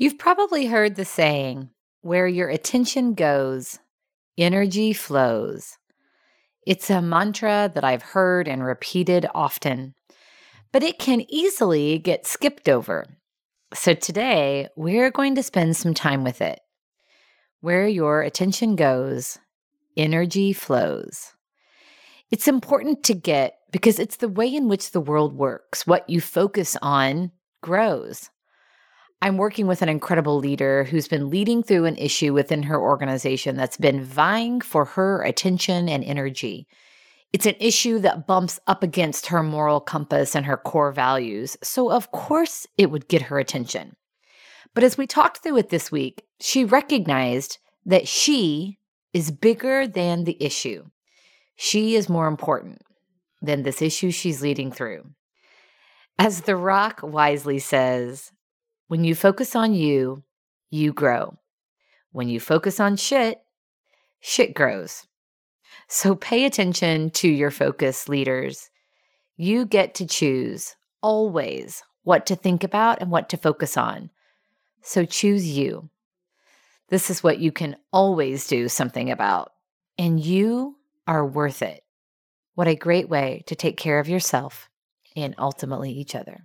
You've probably heard the saying, where your attention goes, energy flows. It's a mantra that I've heard and repeated often, but it can easily get skipped over. So today, we're going to spend some time with it. Where your attention goes, energy flows. It's important to get because it's the way in which the world works. What you focus on grows. I'm working with an incredible leader who's been leading through an issue within her organization that's been vying for her attention and energy. It's an issue that bumps up against her moral compass and her core values. So, of course, it would get her attention. But as we talked through it this week, she recognized that she is bigger than the issue. She is more important than this issue she's leading through. As The Rock wisely says, when you focus on you, you grow. When you focus on shit, shit grows. So pay attention to your focus, leaders. You get to choose always what to think about and what to focus on. So choose you. This is what you can always do something about, and you are worth it. What a great way to take care of yourself and ultimately each other.